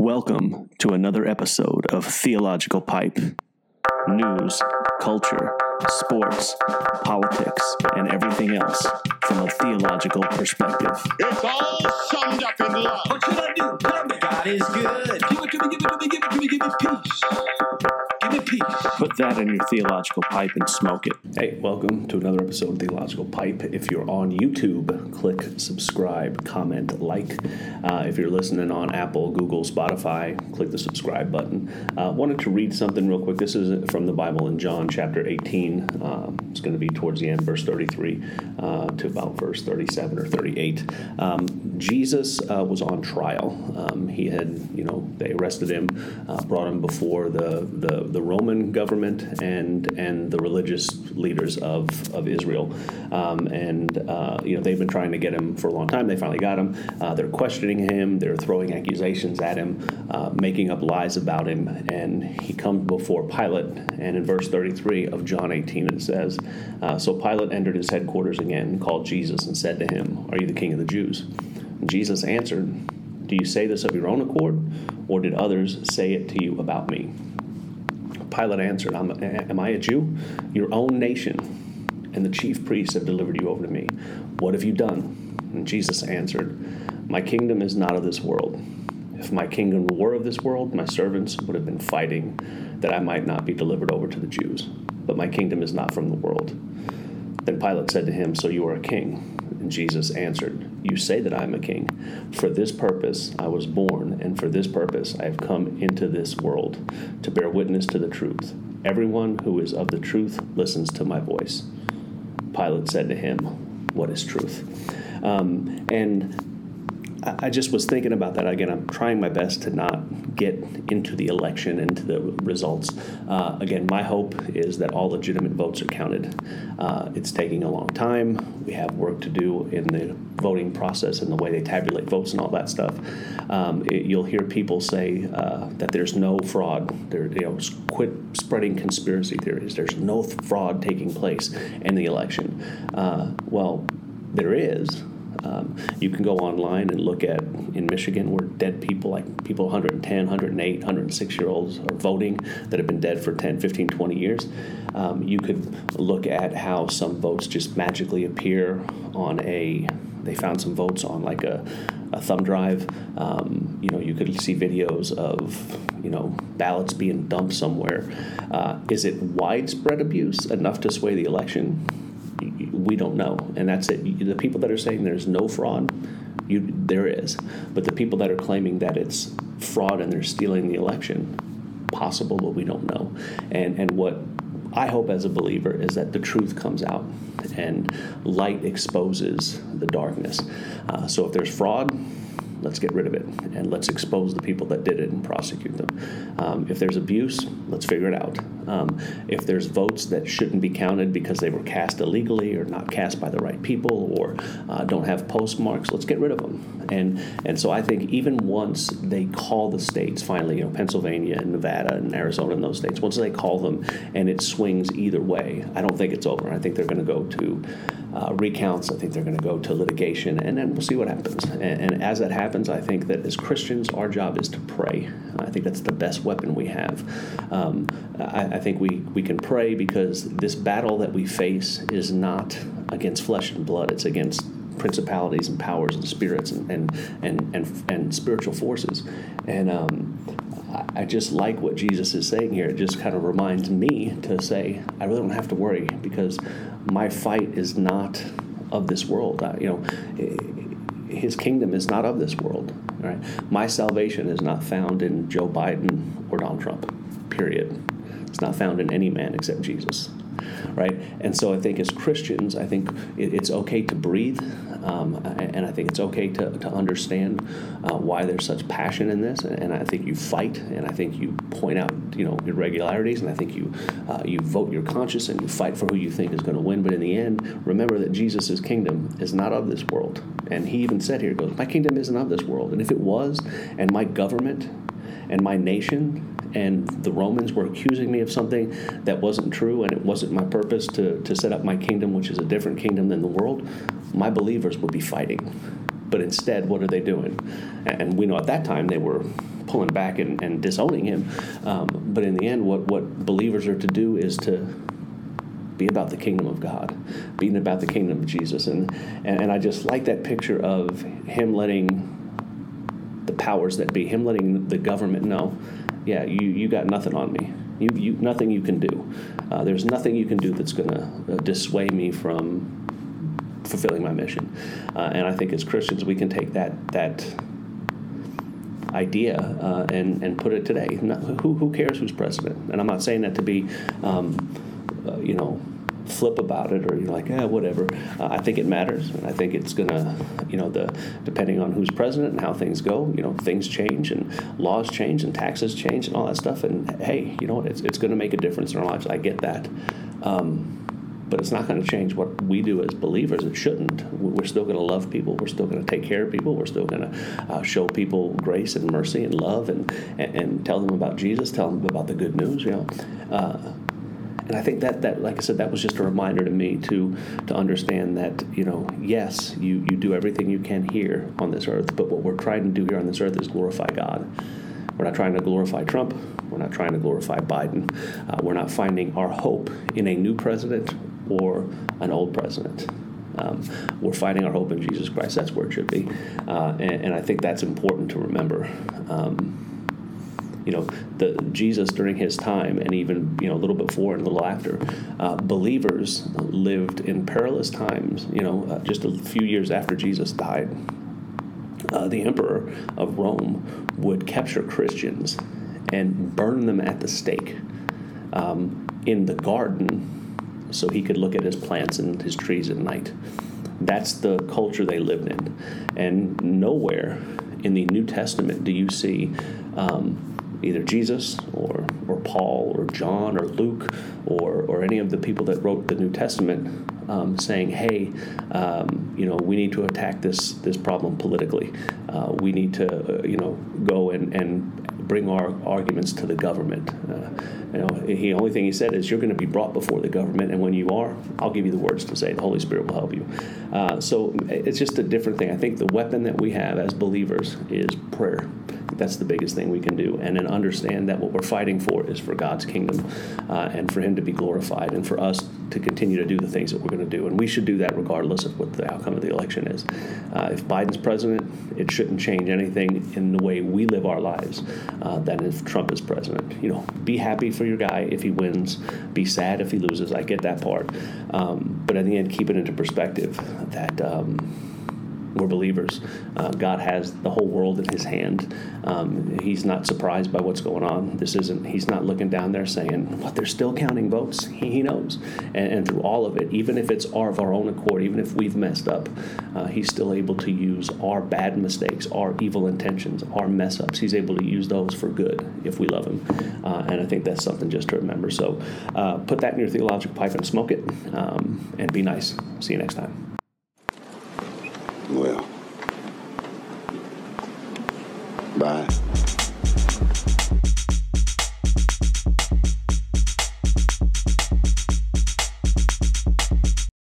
Welcome to another episode of Theological Pipe. News, culture, sports, politics, and everything else from a theological perspective. It's all summed up in love. What should I do? Tell me God is good. Give it to me, give it to me, give it to me, give me peace. That in your theological pipe and smoke it. Hey, welcome to another episode of Theological Pipe. If you're on YouTube, click subscribe, comment, like. Uh, if you're listening on Apple, Google, Spotify, click the subscribe button. Uh, wanted to read something real quick. This is from the Bible in John chapter 18. Um, it's going to be towards the end, verse 33 uh, to about verse 37 or 38. Um, Jesus uh, was on trial. Um, he had, you know, they arrested him, uh, brought him before the, the, the Roman government and and the religious leaders of, of Israel. Um, and, uh, you know, they've been trying to get him for a long time. They finally got him. Uh, they're questioning him, they're throwing accusations at him, uh, making up lies about him. And he comes before Pilate. And in verse 33 of John 18, it says, uh, So Pilate entered his headquarters again, called Jesus, and said to him, Are you the king of the Jews? And Jesus answered, Do you say this of your own accord, or did others say it to you about me? Pilate answered, Am I a Jew? Your own nation and the chief priests have delivered you over to me. What have you done? And Jesus answered, My kingdom is not of this world. If my kingdom were of this world, my servants would have been fighting that I might not be delivered over to the Jews. But my kingdom is not from the world. Then Pilate said to him, So you are a king? And Jesus answered, You say that I am a king. For this purpose I was born, and for this purpose I have come into this world, to bear witness to the truth. Everyone who is of the truth listens to my voice. Pilate said to him, What is truth? Um, and I I just was thinking about that again. I'm trying my best to not get into the election, into the results. Uh, again, my hope is that all legitimate votes are counted. Uh, it's taking a long time. We have work to do in the voting process and the way they tabulate votes and all that stuff. Um, it- you'll hear people say uh, that there's no fraud. There, you know, quit spreading conspiracy theories. There's no fraud taking place in the election. Uh, well, there is. Um, you can go online and look at in Michigan where dead people, like people 110, 108, 106 year olds, are voting that have been dead for 10, 15, 20 years. Um, you could look at how some votes just magically appear on a, they found some votes on like a, a thumb drive. Um, you know, you could see videos of, you know, ballots being dumped somewhere. Uh, is it widespread abuse enough to sway the election? We don't know, and that's it. The people that are saying there's no fraud, you, there is, but the people that are claiming that it's fraud and they're stealing the election, possible, but we don't know. And and what I hope as a believer is that the truth comes out and light exposes the darkness. Uh, so if there's fraud, let's get rid of it and let's expose the people that did it and prosecute them. Um, if there's abuse, let's figure it out. Um, if there's votes that shouldn't be counted because they were cast illegally or not cast by the right people or uh, don't have postmarks, let's get rid of them. And and so I think even once they call the states finally, you know, Pennsylvania and Nevada and Arizona and those states, once they call them and it swings either way, I don't think it's over. I think they're going to go to uh, recounts. I think they're going to go to litigation, and then we'll see what happens. And, and as that happens, I think that as Christians, our job is to pray. I think that's the best weapon we have. Um, I, I think we, we can pray because this battle that we face is not against flesh and blood, it's against principalities and powers and spirits and, and, and, and, and spiritual forces. And um, I- I just like what Jesus is saying here. It just kind of reminds me to say, I really don't have to worry because my fight is not of this world. I, you know, his kingdom is not of this world. Right, my salvation is not found in Joe Biden or Donald Trump. Period. It's not found in any man except Jesus right? And so I think as Christians, I think it, it's okay to breathe, um, and I think it's okay to, to understand uh, why there's such passion in this. And I think you fight, and I think you point out, you know, irregularities, and I think you uh, you vote your conscience and you fight for who you think is going to win. But in the end, remember that Jesus' kingdom is not of this world. And he even said here, he goes, "My kingdom isn't of this world. And if it was, and my government and my nation and the Romans were accusing me of something that wasn't true and it wasn't my purpose to, to set up my kingdom, which is a different kingdom than the world, my believers would be fighting. but instead, what are they doing? And we know at that time they were pulling back and, and disowning him. Um, but in the end, what, what believers are to do is to be about the kingdom of God, being about the kingdom of Jesus. And, and, and I just like that picture of him letting the powers that be, him letting the government know, yeah, you, you got nothing on me. You, you, nothing you can do. Uh, there's nothing you can do that's going to uh, dissuade me from fulfilling my mission. Uh, and I think as Christians, we can take that that idea uh, and and put it today. Not, who who cares who's president? And I'm not saying that to be, um, uh, you know. Flip about it, or you're like, yeah, whatever. Uh, I think it matters, and I think it's gonna, you know, the depending on who's president and how things go, you know, things change and laws change and taxes change and all that stuff. And hey, you know what? It's, it's to make a difference in our lives. I get that. Um, but it's not going to change what we do as believers. It shouldn't. We're still going to love people. We're still going to take care of people. We're still going to uh, show people grace and mercy and love and, and, and, tell them about Jesus, tell them about the good news, you know. Uh, and I think that, that, like I said, that was just a reminder to me to to understand that, you know, yes, you, you do everything you can here on this earth, but what we're trying to do here on this earth is glorify God. We're not trying to glorify Trump. We're not trying to glorify Biden. Uh, we're not finding our hope in a new president or an old president. Um, we're finding our hope in Jesus Christ. That's where it should be. Uh, and, and, I think that's important to remember. Um, you know, the Jesus during his time, and even you know a little before and a little after, uh, believers lived in perilous times. You know, uh, just a few years after Jesus died, uh, the emperor of Rome would capture Christians and burn them at the stake um, in the garden so he could look at his plants and his trees at night. That's the culture they lived in. And nowhere in the New Testament do you see um, either Jesus or, or Paul or John or Luke or, or any of the people that wrote the New Testament um, saying, "Hey, um, you know, we need to attack this this problem politically. Uh, we need to, uh, you know, go and, and bring our arguments to the government. Uh, you know, the only thing he said is, "You're going to be brought before the government, and when you are, I'll give you the words to say. The Holy Spirit will help you." Uh, so it's just a different thing. I think the weapon that we have as believers is prayer. That's the biggest thing we can do, and then understand that what we're fighting for is for God's kingdom, uh, and for Him to be glorified, and for us to continue to do the things that we're going to do. And we should do that regardless of what the outcome of the election is. Uh, if Biden's president, it shouldn't change anything in the way we live our lives uh, than if Trump is president. You know, be happy for your guy if he wins, be sad if he loses. I get that part. Um, but in the end, keep it into perspective that. Um, we're believers. Uh, God has the whole world in His hand. Um, he's not surprised by what's going on. This isn't. He's not looking down there saying, "What? They're still counting votes." He, he knows, and, and, through all of it, even if it's our, of our own accord, even if we've messed up, uh, He's still able to use our bad mistakes, our evil intentions, our mess ups. He's able to use those for good if we love Him, uh, and I think that's something just to remember. So, uh, put that in your theological pipe and smoke it, um, and be nice. See you next time.